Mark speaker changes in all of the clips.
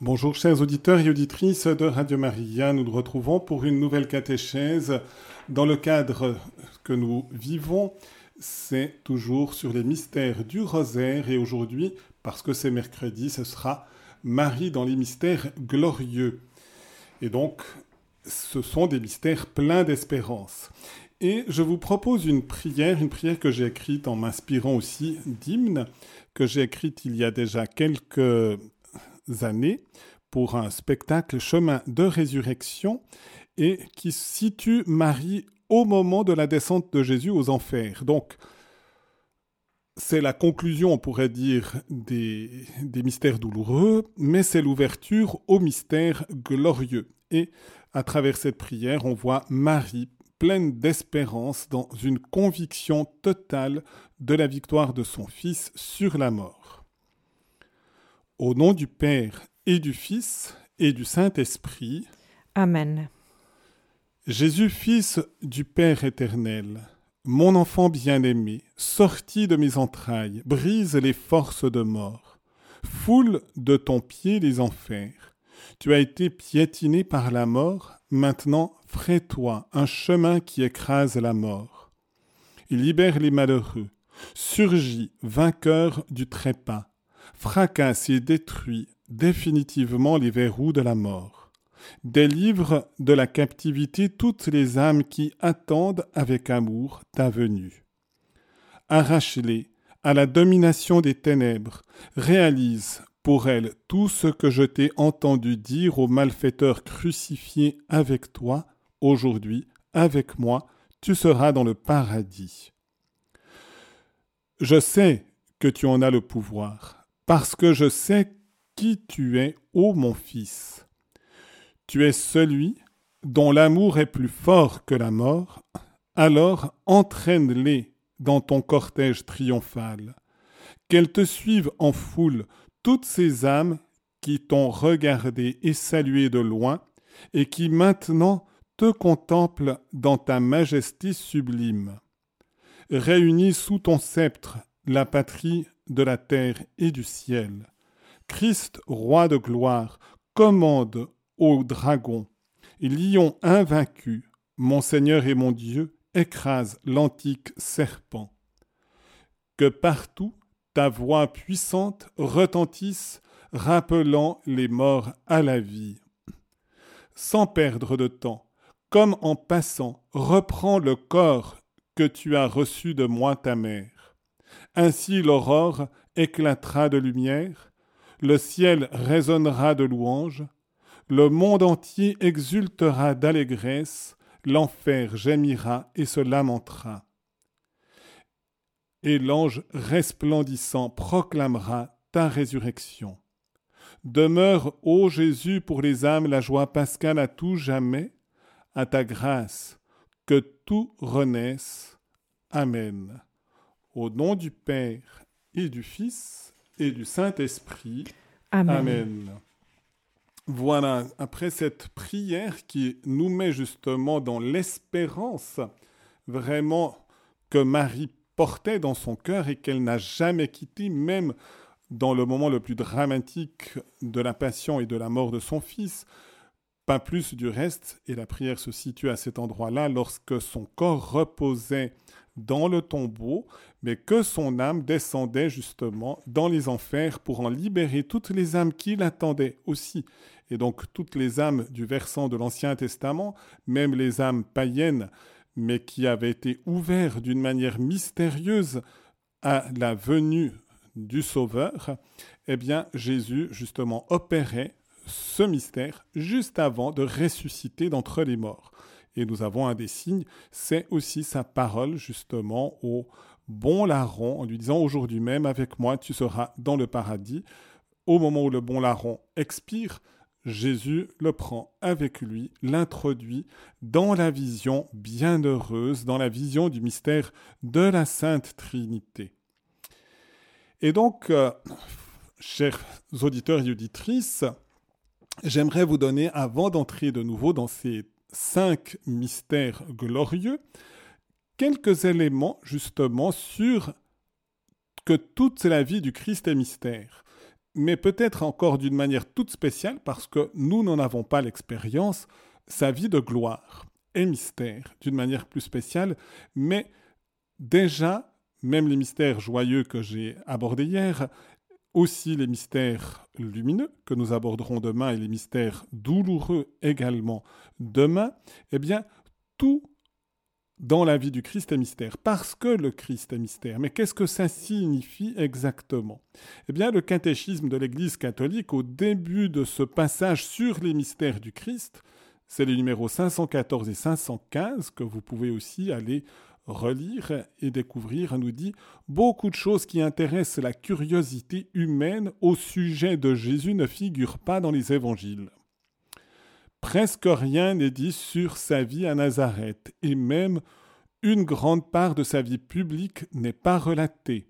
Speaker 1: Bonjour chers auditeurs et auditrices de Radio Maria, nous nous retrouvons pour une nouvelle catéchèse dans le cadre que nous vivons, c'est toujours sur les mystères du rosaire et aujourd'hui, parce que c'est mercredi, ce sera Marie dans les mystères glorieux. Et donc, ce sont des mystères pleins d'espérance. Et je vous propose une prière, une prière que j'ai écrite en m'inspirant aussi d'hymnes, que j'ai écrite il y a déjà quelques années pour un spectacle Chemin de résurrection et qui situe Marie au moment de la descente de Jésus aux enfers. Donc, c'est la conclusion, on pourrait dire, des, des mystères douloureux, mais c'est l'ouverture aux mystères glorieux. Et à travers cette prière, on voit Marie pleine d'espérance dans une conviction totale de la victoire de son Fils sur la mort. Au nom du Père et du Fils et du Saint-Esprit.
Speaker 2: Amen.
Speaker 1: Jésus, Fils du Père éternel, mon enfant bien-aimé, sorti de mes entrailles, brise les forces de mort, foule de ton pied les enfers. Tu as été piétiné par la mort, maintenant frais-toi un chemin qui écrase la mort. Il libère les malheureux, surgit vainqueur du trépas, fracasse et détruit définitivement les verrous de la mort. Délivre de la captivité toutes les âmes qui attendent avec amour ta venue. Arrache-les à la domination des ténèbres, réalise pour elles tout ce que je t'ai entendu dire aux malfaiteurs crucifiés avec toi, aujourd'hui, avec moi, tu seras dans le paradis. Je sais que tu en as le pouvoir, parce que je sais qui tu es, ô mon fils. Tu es celui dont l'amour est plus fort que la mort, alors entraîne-les dans ton cortège triomphal, qu'elles te suivent en foule toutes ces âmes qui t'ont regardé et salué de loin, et qui maintenant te contemplent dans ta majesté sublime. Réunis sous ton sceptre la patrie de la terre et du ciel. Christ, roi de gloire, commande au dragon. Lion invaincu, mon Seigneur et mon Dieu, écrase l'antique serpent. Que partout ta voix puissante retentisse, rappelant les morts à la vie. Sans perdre de temps, comme en passant, reprends le corps que tu as reçu de moi ta mère. Ainsi l'aurore éclatera de lumière, le ciel résonnera de louanges, le monde entier exultera d'allégresse, l'enfer gémira et se lamentera. Et l'ange resplendissant proclamera ta résurrection. Demeure, ô Jésus, pour les âmes la joie pascale à tout jamais, à ta grâce, que tout renaisse. Amen. Au nom du Père et du Fils et du Saint-Esprit. Amen. Voilà, après cette prière qui nous met justement dans l'espérance, vraiment que Marie portait dans son cœur et qu'elle n'a jamais quitté, même dans le moment le plus dramatique de la passion et de la mort de son fils. Pas plus du reste, et la prière se situe à cet endroit-là lorsque son corps reposait dans le tombeau, mais que son âme descendait justement dans les enfers pour en libérer toutes les âmes qui l'attendaient aussi. Et donc toutes les âmes du versant de l'Ancien Testament, même les âmes païennes, mais qui avaient été ouvertes d'une manière mystérieuse à la venue du Sauveur, eh bien Jésus justement opérait ce mystère juste avant de ressusciter d'entre les morts. Et nous avons un des signes, c'est aussi sa parole justement au bon larron en lui disant aujourd'hui même avec moi tu seras dans le paradis. Au moment où le bon larron expire, Jésus le prend avec lui, l'introduit dans la vision bienheureuse, dans la vision du mystère de la Sainte Trinité. Et donc, euh, chers auditeurs et auditrices, j'aimerais vous donner, avant d'entrer de nouveau dans ces cinq mystères glorieux, quelques éléments justement sur que toute la vie du Christ est mystère. mais peut-être encore d'une manière toute spéciale parce que nous n'en avons pas l'expérience, sa vie de gloire et mystère d'une manière plus spéciale, mais déjà, même les mystères joyeux que j'ai abordés hier, aussi les mystères lumineux que nous aborderons demain et les mystères douloureux également demain, eh bien, tout dans la vie du Christ est mystère, parce que le Christ est mystère. Mais qu'est-ce que ça signifie exactement? Eh bien, le catéchisme de l'Église catholique, au début de ce passage sur les mystères du Christ, c'est les numéros 514 et 515 que vous pouvez aussi aller relire et découvrir, nous dit beaucoup de choses qui intéressent la curiosité humaine au sujet de Jésus ne figurent pas dans les évangiles. Presque rien n'est dit sur sa vie à Nazareth, et même une grande part de sa vie publique n'est pas relatée.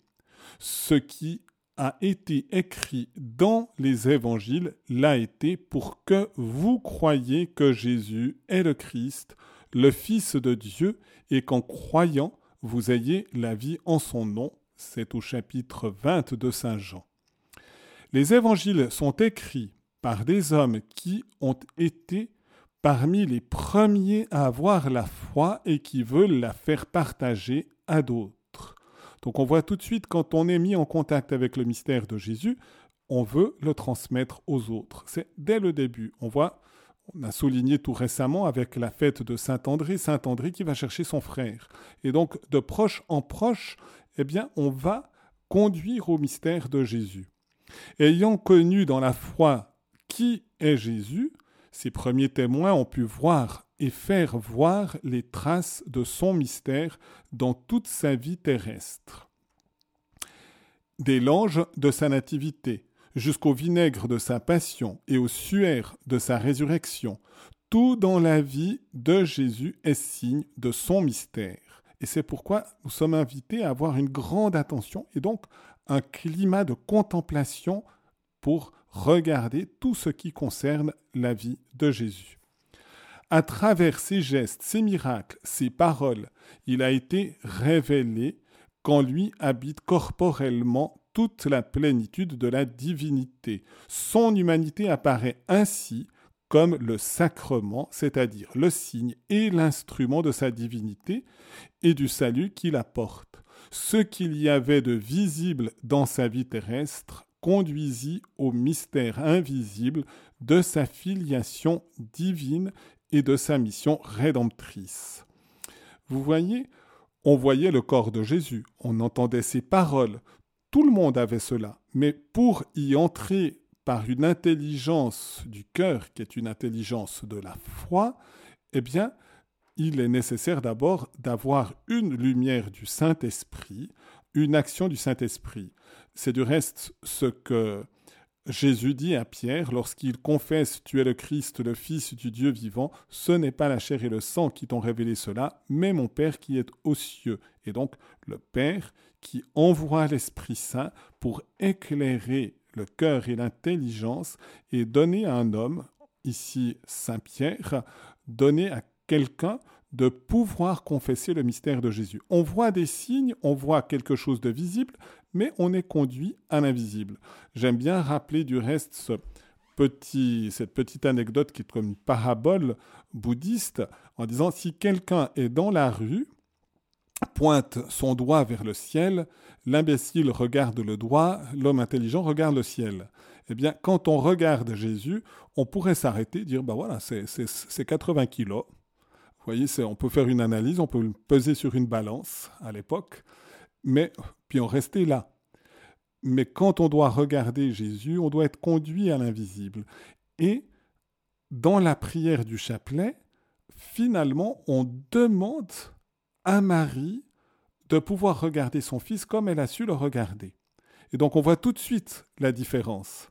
Speaker 1: Ce qui a été écrit dans les évangiles l'a été pour que vous croyiez que Jésus est le Christ, le Fils de Dieu, et qu'en croyant, vous ayez la vie en son nom. C'est au chapitre 20 de Saint Jean. Les évangiles sont écrits par des hommes qui ont été parmi les premiers à avoir la foi et qui veulent la faire partager à d'autres. Donc on voit tout de suite quand on est mis en contact avec le mystère de Jésus, on veut le transmettre aux autres. C'est dès le début. On voit, on a souligné tout récemment avec la fête de Saint-André, Saint-André qui va chercher son frère. Et donc de proche en proche, eh bien on va conduire au mystère de Jésus. Ayant connu dans la foi qui est Jésus, ces premiers témoins ont pu voir et faire voir les traces de son mystère dans toute sa vie terrestre. Des langes de sa nativité, jusqu'au vinaigre de sa passion et au suaire de sa résurrection, tout dans la vie de Jésus est signe de son mystère. Et c'est pourquoi nous sommes invités à avoir une grande attention et donc un climat de contemplation pour regarder tout ce qui concerne la vie de Jésus. À travers ses gestes, ses miracles, ses paroles, il a été révélé qu'en lui habite corporellement toute la plénitude de la divinité. Son humanité apparaît ainsi comme le sacrement, c'est-à-dire le signe et l'instrument de sa divinité et du salut qu'il apporte. Ce qu'il y avait de visible dans sa vie terrestre conduisit au mystère invisible de sa filiation divine et de sa mission rédemptrice. Vous voyez, on voyait le corps de Jésus, on entendait ses paroles, tout le monde avait cela, mais pour y entrer par une intelligence du cœur, qui est une intelligence de la foi, eh bien, il est nécessaire d'abord d'avoir une lumière du Saint-Esprit, une action du Saint-Esprit. C'est du reste ce que Jésus dit à Pierre lorsqu'il confesse Tu es le Christ, le Fils du Dieu vivant, ce n'est pas la chair et le sang qui t'ont révélé cela, mais mon Père qui est aux cieux. Et donc le Père qui envoie l'Esprit Saint pour éclairer le cœur et l'intelligence et donner à un homme, ici Saint Pierre, donner à quelqu'un de pouvoir confesser le mystère de Jésus. On voit des signes, on voit quelque chose de visible, mais on est conduit à l'invisible. J'aime bien rappeler du reste ce petit, cette petite anecdote qui est comme une parabole bouddhiste en disant si quelqu'un est dans la rue, pointe son doigt vers le ciel, l'imbécile regarde le doigt, l'homme intelligent regarde le ciel. Eh bien, quand on regarde Jésus, on pourrait s'arrêter, dire, ben voilà, c'est 80 kilos, voyez, on peut faire une analyse, on peut le peser sur une balance à l'époque, mais puis on restait là. Mais quand on doit regarder Jésus, on doit être conduit à l'invisible. Et dans la prière du chapelet, finalement, on demande à Marie de pouvoir regarder son fils comme elle a su le regarder. Et donc on voit tout de suite la différence.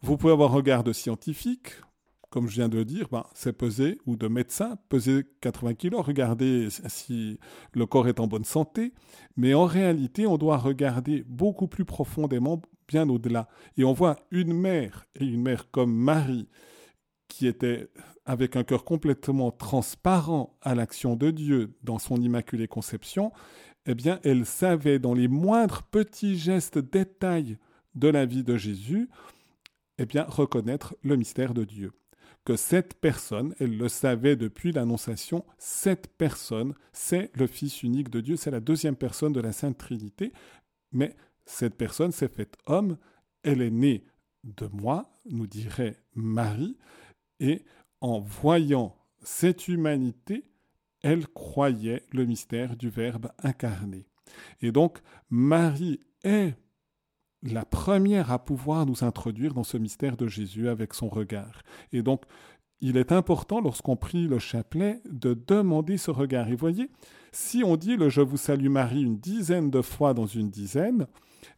Speaker 1: Vous pouvez avoir un regard de scientifique, comme je viens de le dire, ben, c'est peser, ou de médecin, peser 80 kg, regarder si le corps est en bonne santé. Mais en réalité, on doit regarder beaucoup plus profondément, bien au-delà. Et on voit une mère, et une mère comme Marie, qui était avec un cœur complètement transparent à l'action de Dieu dans son immaculée conception, eh bien, elle savait dans les moindres petits gestes, détails de la vie de Jésus, eh bien, reconnaître le mystère de Dieu. Que cette personne, elle le savait depuis l'Annonciation, cette personne, c'est le Fils unique de Dieu, c'est la deuxième personne de la Sainte Trinité, mais cette personne s'est faite homme, elle est née de moi, nous dirait Marie, et en voyant cette humanité, elle croyait le mystère du Verbe incarné. Et donc, Marie est la première à pouvoir nous introduire dans ce mystère de Jésus avec son regard. Et donc, il est important, lorsqu'on prie le chapelet, de demander ce regard. Et voyez, si on dit le Je vous salue Marie une dizaine de fois dans une dizaine,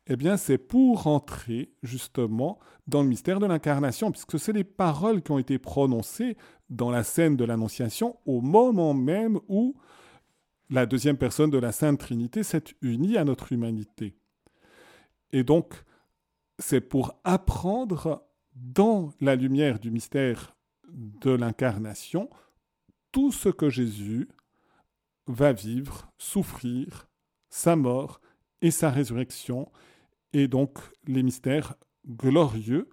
Speaker 1: eh bien, c'est pour entrer justement dans le mystère de l'incarnation, puisque c'est les paroles qui ont été prononcées dans la scène de l'Annonciation au moment même où la deuxième personne de la Sainte Trinité s'est unie à notre humanité. Et donc, c'est pour apprendre dans la lumière du mystère de l'incarnation tout ce que Jésus va vivre, souffrir, sa mort et sa résurrection. Et donc les mystères glorieux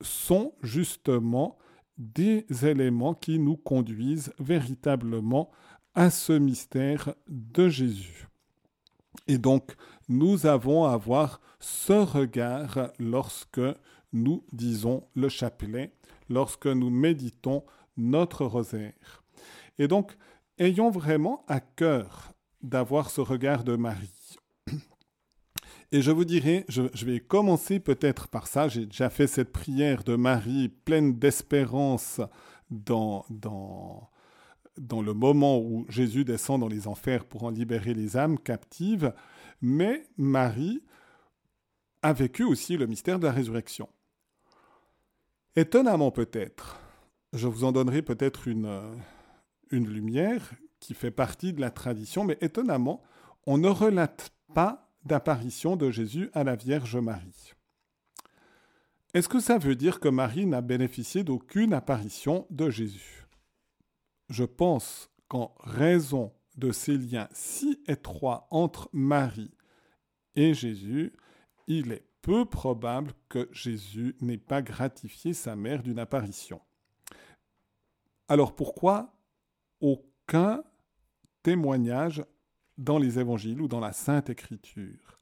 Speaker 1: sont justement des éléments qui nous conduisent véritablement à ce mystère de Jésus. Et donc, nous avons à avoir ce regard lorsque nous disons le chapelet, lorsque nous méditons notre rosaire. Et donc, ayons vraiment à cœur d'avoir ce regard de Marie. Et je vous dirai, je, vais commencer peut-être par ça, j'ai déjà fait cette prière de Marie pleine d'espérance dans, dans, dans le moment où Jésus descend dans les enfers pour en libérer les âmes captives, mais Marie a vécu aussi le mystère de la résurrection. Étonnamment peut-être, je vous en donnerai peut-être une, une lumière qui fait partie de la tradition, mais étonnamment, on ne relate pas d'apparition de Jésus à la Vierge Marie. Est-ce que ça veut dire que Marie n'a bénéficié d'aucune apparition de Jésus? Je pense qu'en raison de ces liens si étroits entre Marie et Jésus, il est peu probable que Jésus n'ait pas gratifié sa mère d'une apparition. Alors pourquoi aucun témoignage dans les évangiles ou dans la Sainte Écriture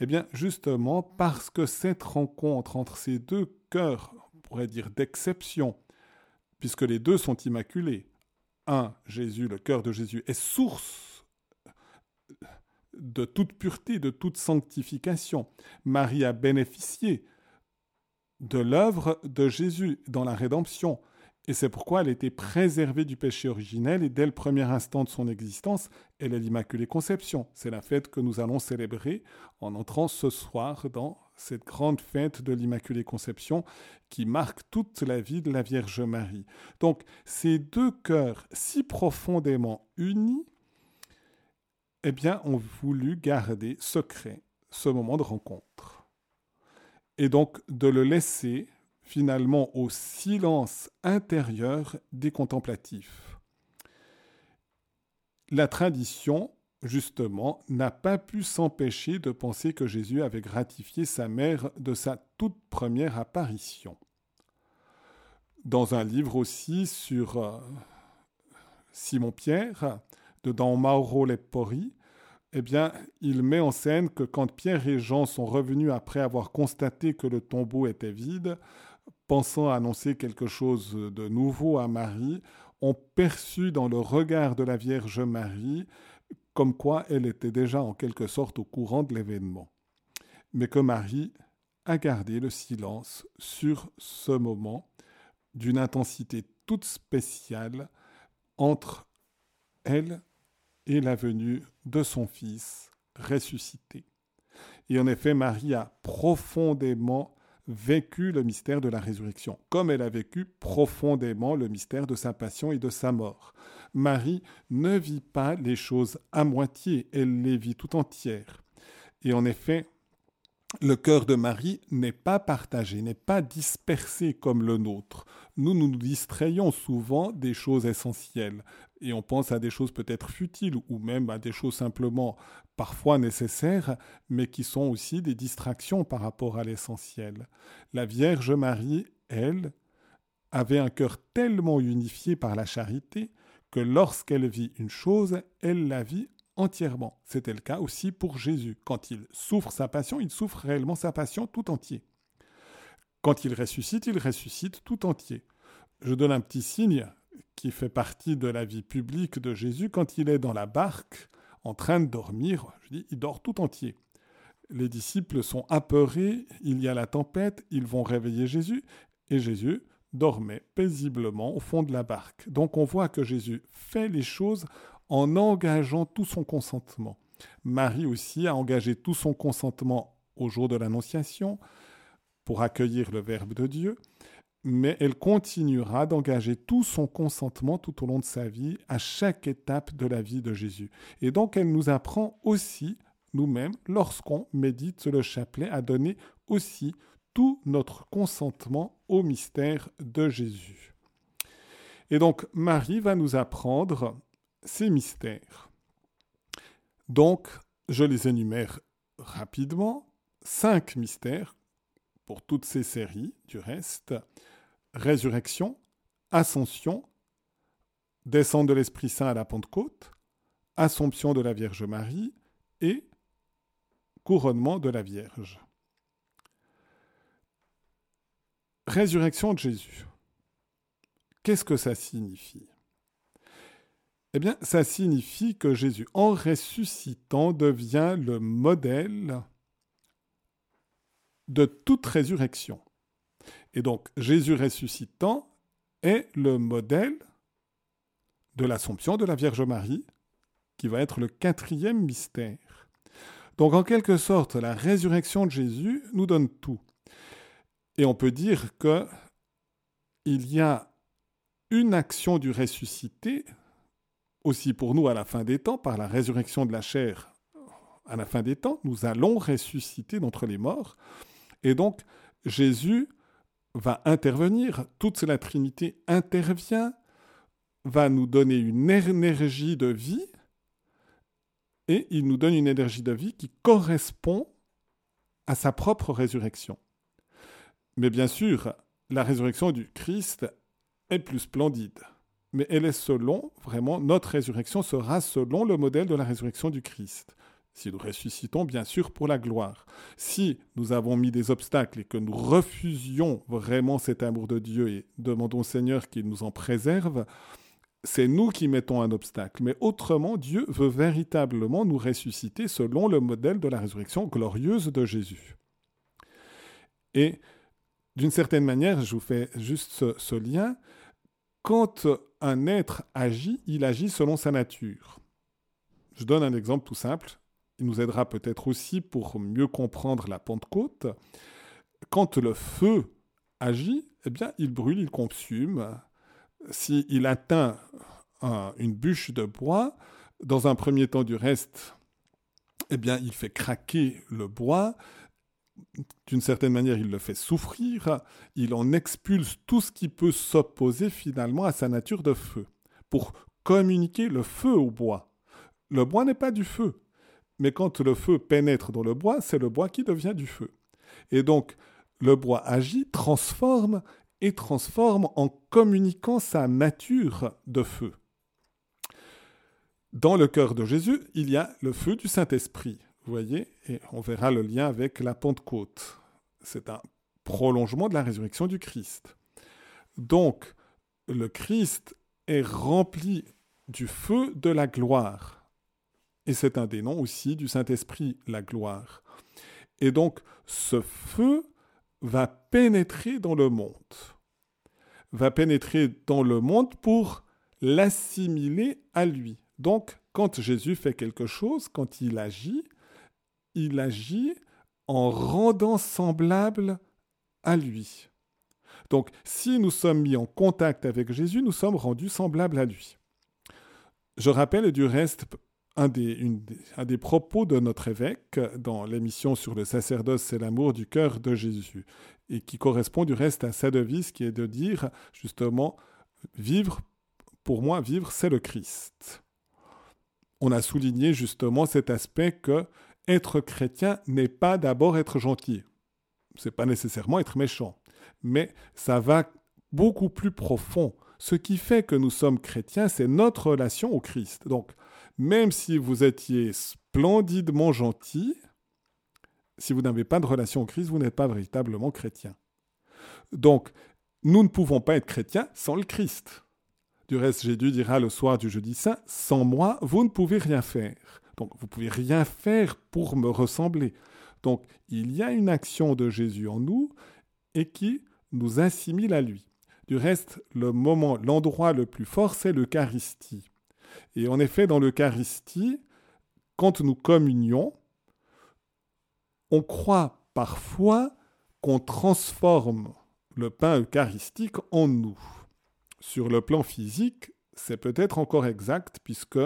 Speaker 1: Eh bien justement parce que cette rencontre entre ces deux cœurs, on pourrait dire d'exception, puisque les deux sont immaculés, un, Jésus, le cœur de Jésus, est source de toute pureté, de toute sanctification. Marie a bénéficié de l'œuvre de Jésus dans la rédemption. Et c'est pourquoi elle était préservée du péché originel et dès le premier instant de son existence, elle est l'Immaculée Conception. C'est la fête que nous allons célébrer en entrant ce soir dans cette grande fête de l'Immaculée Conception qui marque toute la vie de la Vierge Marie. Donc ces deux cœurs si profondément unis, eh bien, ont voulu garder secret ce moment de rencontre. Et donc de le laisser finalement au silence intérieur des contemplatifs. La tradition justement, n'a pas pu s'empêcher de penser que Jésus avait gratifié sa mère de sa toute première apparition. Dans un livre aussi sur euh, Simon-Pierre, de Dans Mauro Leppori, eh bien, il met en scène que quand Pierre et Jean sont revenus après avoir constaté que le tombeau était vide, pensant annoncer quelque chose de nouveau à Marie, ont perçu dans le regard de la Vierge Marie comme quoi elle était déjà en quelque sorte au courant de l'événement. Mais que Marie a gardé le silence sur ce moment d'une intensité toute spéciale entre elle et la venue de son Fils ressuscité. Et en effet, Marie a profondément vécu le mystère de la résurrection, comme elle a vécu profondément le mystère de sa passion et de sa mort. Marie ne vit pas les choses à moitié, elle les vit tout entières. Et en effet, le cœur de Marie n'est pas partagé, n'est pas dispersé comme le nôtre. Nous, nous distrayons souvent des choses essentielles et on pense à des choses peut-être futiles ou même à des choses simplement parfois nécessaires, mais qui sont aussi des distractions par rapport à l'essentiel. La Vierge Marie, elle, avait un cœur tellement unifié par la charité que lorsqu'elle vit une chose, elle la vit entièrement. C'était le cas aussi pour Jésus. Quand il souffre sa passion, il souffre réellement sa passion tout entier. Quand il ressuscite, il ressuscite tout entier. Je donne un petit signe qui fait partie de la vie publique de Jésus. Quand il est dans la barque, en train de dormir, je dis, il dort tout entier. Les disciples sont apeurés, il y a la tempête, ils vont réveiller Jésus, et Jésus dormait paisiblement au fond de la barque. Donc on voit que Jésus fait les choses en engageant tout son consentement. Marie aussi a engagé tout son consentement au jour de l'Annonciation pour accueillir le Verbe de Dieu, mais elle continuera d'engager tout son consentement tout au long de sa vie, à chaque étape de la vie de Jésus. Et donc elle nous apprend aussi, nous-mêmes, lorsqu'on médite le chapelet, à donner aussi tout notre consentement au mystère de Jésus. Et donc Marie va nous apprendre ces mystères. Donc, je les énumère rapidement. Cinq mystères pour toutes ces séries, du reste. Résurrection, ascension, descente de l'Esprit Saint à la Pentecôte, Assomption de la Vierge Marie et couronnement de la Vierge. Résurrection de Jésus. Qu'est-ce que ça signifie? Eh bien, ça signifie que Jésus, en ressuscitant, devient le modèle de toute résurrection. Et donc, Jésus ressuscitant est le modèle de l'Assomption de la Vierge Marie, qui va être le quatrième mystère. Donc, en quelque sorte, la résurrection de Jésus nous donne tout. Et on peut dire que il y a une action du ressuscité aussi pour nous à la fin des temps, par la résurrection de la chair à la fin des temps, nous allons ressusciter d'entre les morts. Et donc, Jésus va intervenir, toute la Trinité intervient, va nous donner une énergie de vie, et il nous donne une énergie de vie qui correspond à sa propre résurrection. Mais bien sûr, la résurrection du Christ est plus splendide mais elle est selon, vraiment, notre résurrection sera selon le modèle de la résurrection du Christ. Si nous ressuscitons, bien sûr, pour la gloire. Si nous avons mis des obstacles et que nous refusions vraiment cet amour de Dieu et demandons au Seigneur qu'il nous en préserve, c'est nous qui mettons un obstacle. Mais autrement, Dieu veut véritablement nous ressusciter selon le modèle de la résurrection glorieuse de Jésus. Et d'une certaine manière, je vous fais juste ce, ce lien, quand un être agit, il agit selon sa nature. Je donne un exemple tout simple. Il nous aidera peut-être aussi pour mieux comprendre la Pentecôte. Quand le feu agit, eh bien, il brûle, il consume. S'il atteint une bûche de bois, dans un premier temps du reste, eh bien, il fait craquer le bois, d'une certaine manière, il le fait souffrir, il en expulse tout ce qui peut s'opposer finalement à sa nature de feu, pour communiquer le feu au bois. Le bois n'est pas du feu, mais quand le feu pénètre dans le bois, c'est le bois qui devient du feu. Et donc, le bois agit, transforme, et transforme en communiquant sa nature de feu. Dans le cœur de Jésus, il y a le feu du Saint-Esprit. Vous voyez Et on verra le lien avec la Pentecôte. C'est un prolongement de la résurrection du Christ. Donc, le Christ est rempli du feu de la gloire. Et c'est un des noms aussi du Saint-Esprit, la gloire. Et donc, ce feu va pénétrer dans le monde. Va pénétrer dans le monde pour l'assimiler à lui. Donc, quand Jésus fait quelque chose, quand il agit, il agit en rendant semblable à lui. Donc, si nous sommes mis en contact avec Jésus, nous sommes rendus semblables à lui. Je rappelle du reste un des, propos de notre évêque dans l'émission sur le sacerdoce, c'est l'amour du cœur de Jésus, et qui correspond du reste à sa devise qui est de dire justement, vivre, pour moi, vivre, c'est le Christ. On a souligné justement cet aspect que être chrétien n'est pas d'abord être gentil. C'est pas nécessairement être méchant, mais ça va beaucoup plus profond. Ce qui fait que nous sommes chrétiens, c'est notre relation au Christ. Donc, même si vous étiez splendidement gentil, si vous n'avez pas de relation au Christ, vous n'êtes pas véritablement chrétien. Donc, nous ne pouvons pas être chrétiens sans le Christ. Du reste, Jésus dira le soir du jeudi saint, sans moi, vous ne pouvez rien faire. Donc, vous pouvez rien faire pour me ressembler. Donc, il y a une action de Jésus en nous et qui nous assimile à lui. Du reste, le moment, l'endroit le plus fort, c'est l'Eucharistie. Et en effet, dans l'Eucharistie, quand nous communions, on croit parfois qu'on transforme le pain eucharistique en nous. Sur le plan physique, c'est peut-être encore exact puisque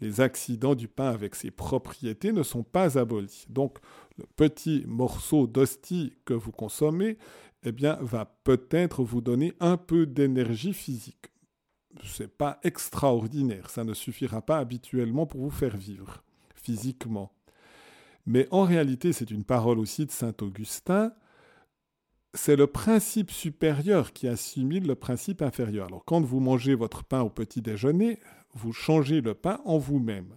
Speaker 1: les accidents du pain avec ses propriétés ne sont pas abolis. Donc, le petit morceau d'hostie que vous consommez, eh bien, va peut-être vous donner un peu d'énergie physique c'est pas extraordinaire, ça ne suffira pas habituellement pour vous faire vivre physiquement. Mais en réalité, c'est une parole aussi de saint Augustin, c'est le principe supérieur qui assimile le principe inférieur. Alors quand vous mangez votre pain au petit déjeuner, vous changez le pain en vous-même.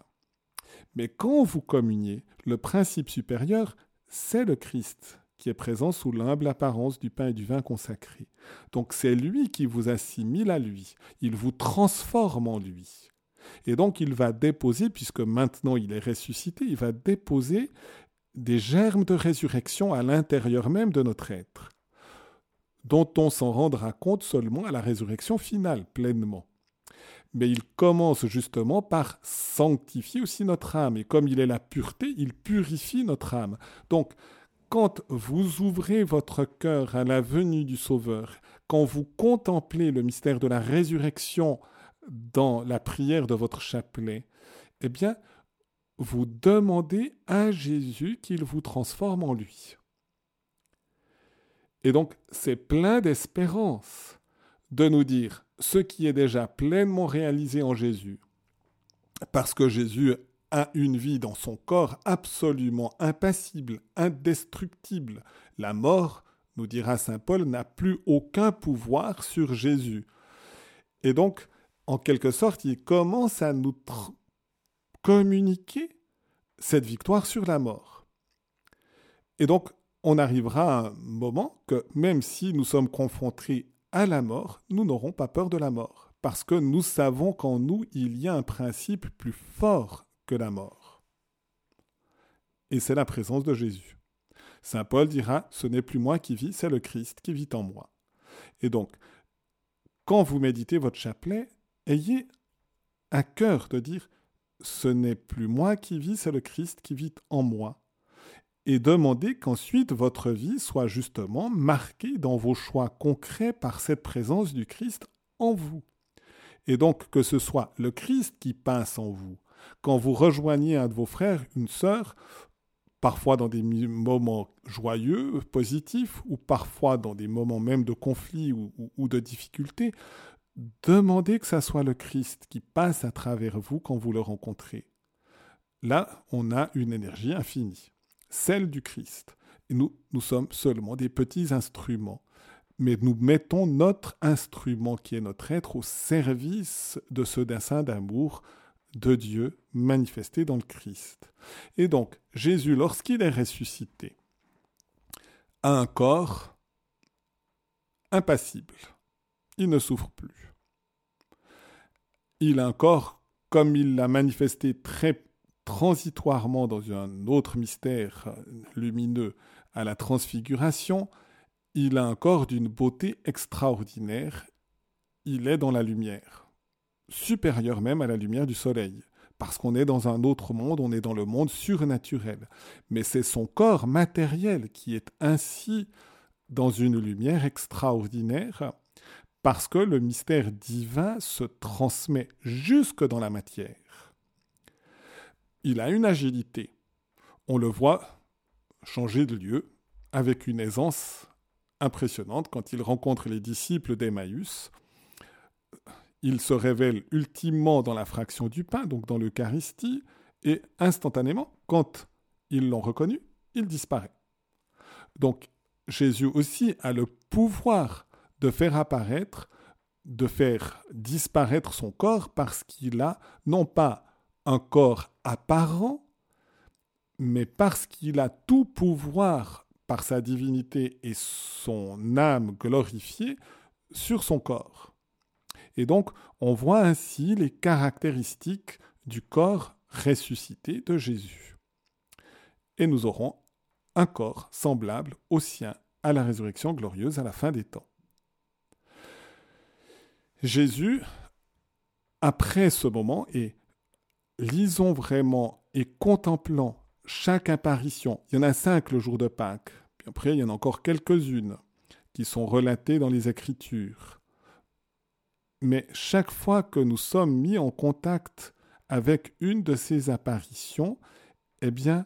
Speaker 1: Mais quand vous communiez, le principe supérieur, c'est le Christ qui est présent sous l'humble apparence du pain et du vin consacré. Donc c'est lui qui vous assimile à lui, il vous transforme en lui. Et donc il va déposer, puisque maintenant il est ressuscité, il va déposer des germes de résurrection à l'intérieur même de notre être, dont on s'en rendra compte seulement à la résurrection finale, pleinement. Mais il commence justement par sanctifier aussi notre âme, et comme il est la pureté, il purifie notre âme. Donc, quand vous ouvrez votre cœur à la venue du Sauveur, quand vous contemplez le mystère de la résurrection dans la prière de votre chapelet, eh bien, vous demandez à Jésus qu'il vous transforme en lui. Et donc, c'est plein d'espérance de nous dire ce qui est déjà pleinement réalisé en Jésus, parce que Jésus a une vie dans son corps absolument impassible, indestructible. La mort, nous dira Saint Paul, n'a plus aucun pouvoir sur Jésus. Et donc, en quelque sorte, il commence à nous communiquer cette victoire sur la mort. Et donc, on arrivera à un moment que même si nous sommes confrontés à la mort, nous n'aurons pas peur de la mort, parce que nous savons qu'en nous, il y a un principe plus fort que la mort. Et c'est la présence de Jésus. Saint Paul dira, ce n'est plus moi qui vis, c'est le Christ qui vit en moi. Et donc, quand vous méditez votre chapelet, ayez un cœur de dire, ce n'est plus moi qui vis, c'est le Christ qui vit en moi. Et demandez qu'ensuite votre vie soit justement marquée dans vos choix concrets par cette présence du Christ en vous. Et donc que ce soit le Christ qui passe en vous, quand vous rejoignez un de vos frères, une sœur, parfois dans des moments joyeux, positifs, ou parfois dans des moments même de conflit ou, de difficulté, demandez que ce soit le Christ qui passe à travers vous quand vous le rencontrez. Là, on a une énergie infinie, celle du Christ. Et nous, nous sommes seulement des petits instruments mais nous mettons notre instrument qui est notre être au service de ce dessein d'amour de Dieu manifesté dans le Christ. Et donc, Jésus, lorsqu'il est ressuscité, a un corps impassible. Il ne souffre plus. Il a un corps, comme il l'a manifesté très transitoirement dans un autre mystère lumineux à la transfiguration, il a un corps d'une beauté extraordinaire. Il est dans la lumière supérieure même à la lumière du soleil. Parce qu'on est dans un autre monde, on est dans le monde surnaturel. Mais c'est son corps matériel qui est ainsi dans une lumière extraordinaire, parce que le mystère divin se transmet jusque dans la matière. Il a une agilité. On le voit changer de lieu avec une aisance impressionnante quand il rencontre les disciples d'Emmaüs. Il se révèle ultimement dans la fraction du pain, donc dans l'Eucharistie, et instantanément, quand ils l'ont reconnu, il disparaît. Donc Jésus aussi a le pouvoir de faire apparaître, de faire disparaître son corps parce qu'il a non pas un corps apparent, mais parce qu'il a tout pouvoir par sa divinité et son âme glorifiée sur son corps. Et donc, on voit ainsi les caractéristiques du corps ressuscité de Jésus. Et nous aurons un corps semblable au sien à la résurrection glorieuse à la fin des temps. Jésus, après ce moment, et lisons vraiment et contemplant chaque apparition, il y en a cinq le jour de Pâques, puis après il y en a encore quelques-unes qui sont relatées dans les Écritures. Mais chaque fois que nous sommes mis en contact avec une de ces apparitions, eh bien,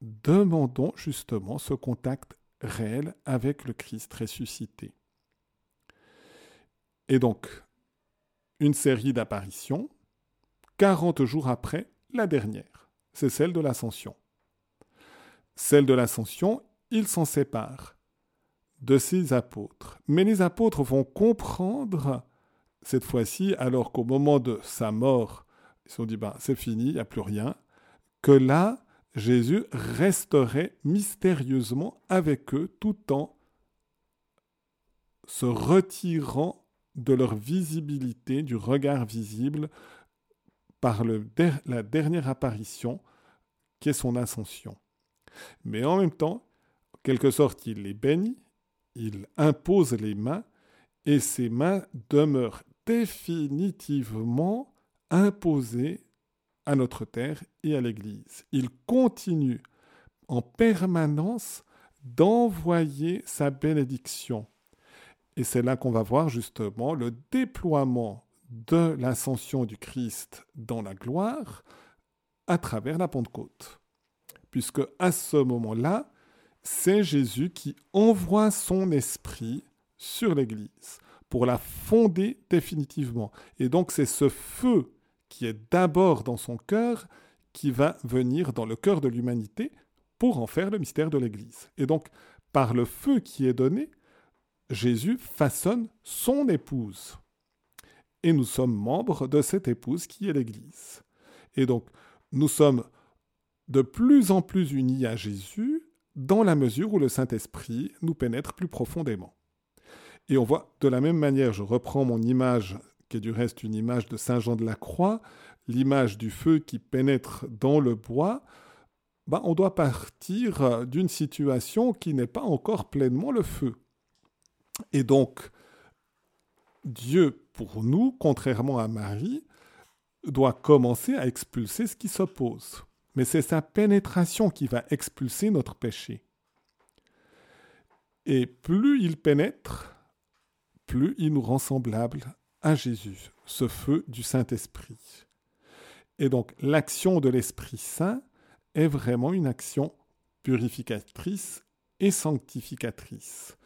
Speaker 1: demandons justement ce contact réel avec le Christ ressuscité. Et donc, une série d'apparitions, 40 jours après la dernière, c'est celle de l'ascension. Celle de l'ascension, il s'en sépare de ses apôtres. Mais les apôtres vont comprendre, cette fois-ci, alors qu'au moment de sa mort, ils se sont dit, ben, c'est fini, il n'y a plus rien, que là, Jésus resterait mystérieusement avec eux tout en se retirant de leur visibilité, du regard visible, par la dernière apparition qui est son ascension. Mais en même temps, en quelque sorte, il les bénit, il impose les mains, et ces mains demeurent définitivement imposées à notre terre et à l'Église. Il continue en permanence d'envoyer sa bénédiction. Et c'est là qu'on va voir justement le déploiement de l'ascension du Christ dans la gloire à travers la Pentecôte. Puisque à ce moment-là, c'est Jésus qui envoie son esprit sur l'Église pour la fonder définitivement. Et donc c'est ce feu qui est d'abord dans son cœur, qui va venir dans le cœur de l'humanité pour en faire le mystère de l'Église. Et donc, par le feu qui est donné, Jésus façonne son épouse. Et nous sommes membres de cette épouse qui est l'Église. Et donc, nous sommes de plus en plus unis à Jésus dans la mesure où le Saint-Esprit nous pénètre plus profondément. Et on voit de la même manière, je reprends mon image qui est du reste une image de Saint Jean de la Croix, l'image du feu qui pénètre dans le bois, ben, on doit partir d'une situation qui n'est pas encore pleinement le feu. Et donc, Dieu, pour nous, contrairement à Marie, doit commencer à expulser ce qui s'oppose. Mais c'est sa pénétration qui va expulser notre péché. Et plus il pénètre, plus il nous rend semblables à Jésus, ce feu du Saint-Esprit. Et donc l'action de l'Esprit Saint est vraiment une action purificatrice et sanctificatrice,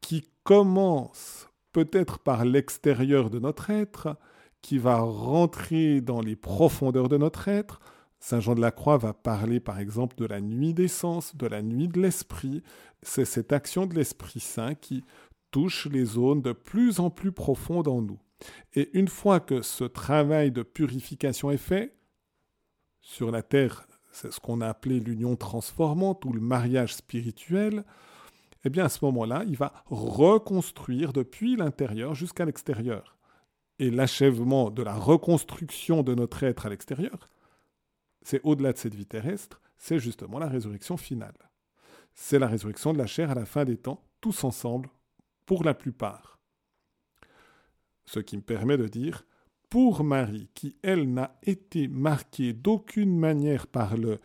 Speaker 1: qui commence peut-être par l'extérieur de notre être, qui va rentrer dans les profondeurs de notre être. Saint Jean de la Croix va parler par exemple de la nuit des sens, de la nuit de l'esprit. C'est cette action de l'Esprit Saint qui touche les zones de plus en plus profondes en nous. Et une fois que ce travail de purification est fait, sur la terre, c'est ce qu'on a appelé l'union transformante ou le mariage spirituel, eh bien à ce moment-là, il va reconstruire depuis l'intérieur jusqu'à l'extérieur. Et l'achèvement de la reconstruction de notre être à l'extérieur, c'est au-delà de cette vie terrestre, c'est justement la résurrection finale. C'est la résurrection de la chair à la fin des temps, tous ensemble, pour la plupart. Ce qui me permet de dire, pour Marie, qui, elle, n'a été marquée d'aucune manière par le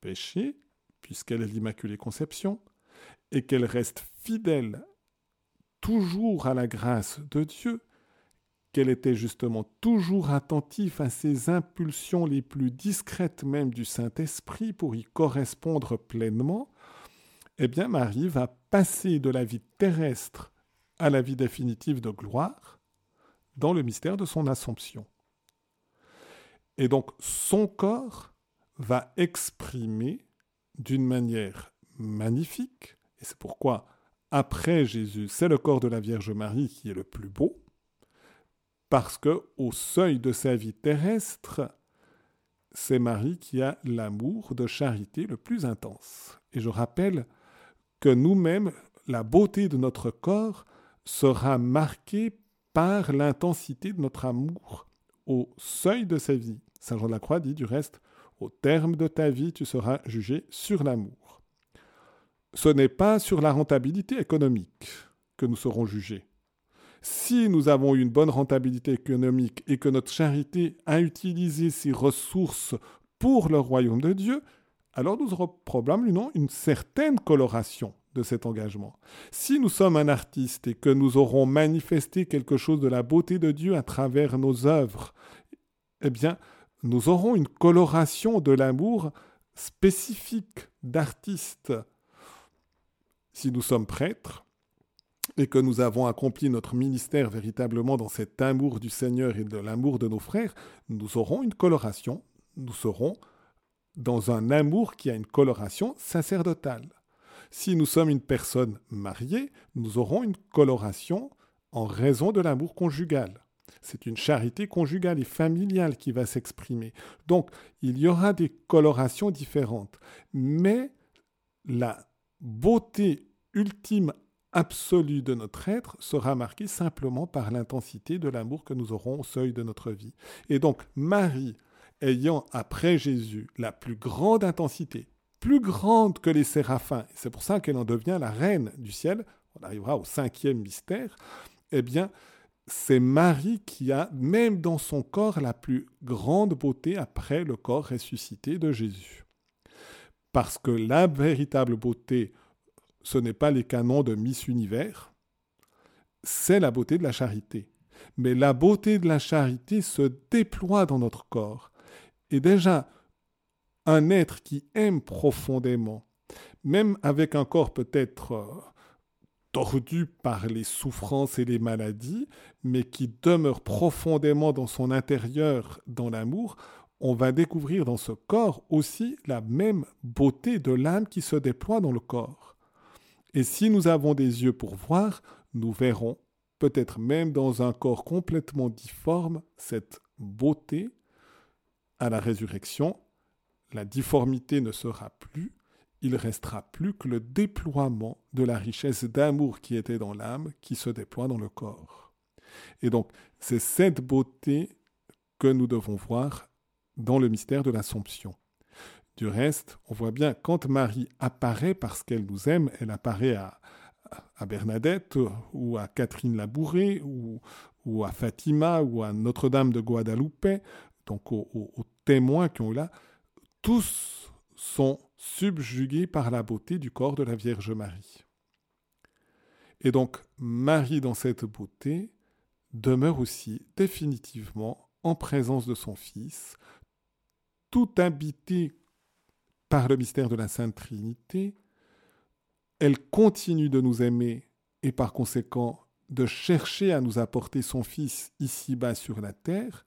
Speaker 1: péché, puisqu'elle est l'Immaculée Conception, et qu'elle reste fidèle toujours à la grâce de Dieu, qu'elle était justement toujours attentive à ces impulsions les plus discrètes même du Saint-Esprit pour y correspondre pleinement, eh bien Marie va passer de la vie terrestre à la vie définitive de gloire dans le mystère de son Assomption. Et donc son corps va exprimer d'une manière magnifique, et c'est pourquoi après Jésus, c'est le corps de la Vierge Marie qui est le plus beau, parce que au seuil de sa vie terrestre, c'est Marie qui a l'amour de charité le plus intense. Et je rappelle que nous-mêmes, la beauté de notre corps sera marquée par l'intensité de notre amour au seuil de sa vie. Saint Jean de la Croix dit du reste, au terme de ta vie, tu seras jugé sur l'amour. Ce n'est pas sur la rentabilité économique que nous serons jugés. Si nous avons une bonne rentabilité économique et que notre charité a utilisé ses ressources pour le royaume de Dieu, alors nous aurons probablement une certaine coloration de cet engagement. Si nous sommes un artiste et que nous aurons manifesté quelque chose de la beauté de Dieu à travers nos œuvres, eh bien, nous aurons une coloration de l'amour spécifique d'artiste. Si nous sommes prêtres et que nous avons accompli notre ministère véritablement dans cet amour du Seigneur et de l'amour de nos frères, nous aurons une coloration, nous serons dans un amour qui a une coloration sacerdotale. Si nous sommes une personne mariée, nous aurons une coloration en raison de l'amour conjugal. C'est une charité conjugale et familiale qui va s'exprimer. Donc, il y aura des colorations différentes. Mais la beauté ultime absolue de notre être sera marquée simplement par l'intensité de l'amour que nous aurons au seuil de notre vie. Et donc, Marie, ayant après Jésus la plus grande intensité, plus grande que les séraphins, c'est pour ça qu'elle en devient la reine du ciel, on arrivera au cinquième mystère, eh bien, c'est Marie qui a, même dans son corps, la plus grande beauté après le corps ressuscité de Jésus. Parce que la véritable beauté, ce n'est pas les canons de Miss Univers, c'est la beauté de la charité. Mais la beauté de la charité se déploie dans notre corps. Et déjà, un être qui aime profondément, même avec un corps peut-être euh, tordu par les souffrances et les maladies, mais qui demeure profondément dans son intérieur, dans l'amour, on va découvrir dans ce corps aussi la même beauté de l'âme qui se déploie dans le corps. Et si nous avons des yeux pour voir, nous verrons, peut-être même dans un corps complètement difforme, cette beauté à la résurrection. La difformité ne sera plus, il restera plus que le déploiement de la richesse d'amour qui était dans l'âme qui se déploie dans le corps. Et donc, c'est cette beauté que nous devons voir dans le mystère de l'Assomption. Du reste, on voit bien, quand Marie apparaît parce qu'elle nous aime, elle apparaît à, Bernadette ou à Catherine Labouré ou, ou à Fatima ou à Notre-Dame de Guadalupe, donc aux, aux témoins qui ont eu là, tous sont subjugués par la beauté du corps de la Vierge Marie. Et donc Marie, dans cette beauté, demeure aussi définitivement en présence de son Fils, tout habité par le mystère de la Sainte Trinité, elle continue de nous aimer et par conséquent de chercher à nous apporter son Fils ici-bas sur la terre,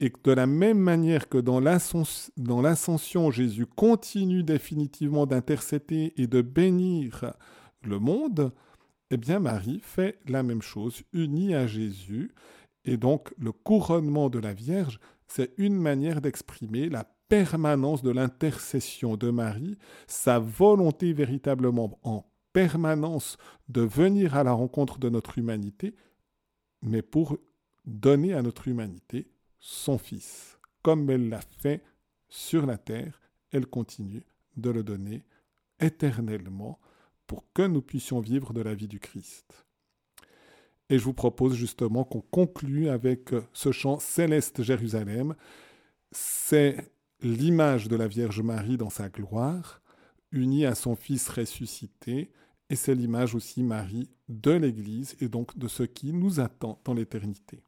Speaker 1: et de la même manière que dans l'ascension, Jésus continue définitivement d'intercéder et de bénir le monde, eh bien Marie fait la même chose, unie à Jésus. Et donc le couronnement de la Vierge, c'est une manière d'exprimer la permanence de l'intercession de Marie, sa volonté véritablement en permanence de venir à la rencontre de notre humanité, mais pour donner à notre humanité son Fils. Comme elle l'a fait sur la terre, elle continue de le donner éternellement pour que nous puissions vivre de la vie du Christ. Et je vous propose justement qu'on conclue avec ce chant Céleste Jérusalem. C'est l'image de la Vierge Marie dans sa gloire, unie à son Fils ressuscité, et c'est l'image aussi, Marie, de l'Église et donc de ce qui nous attend dans l'éternité.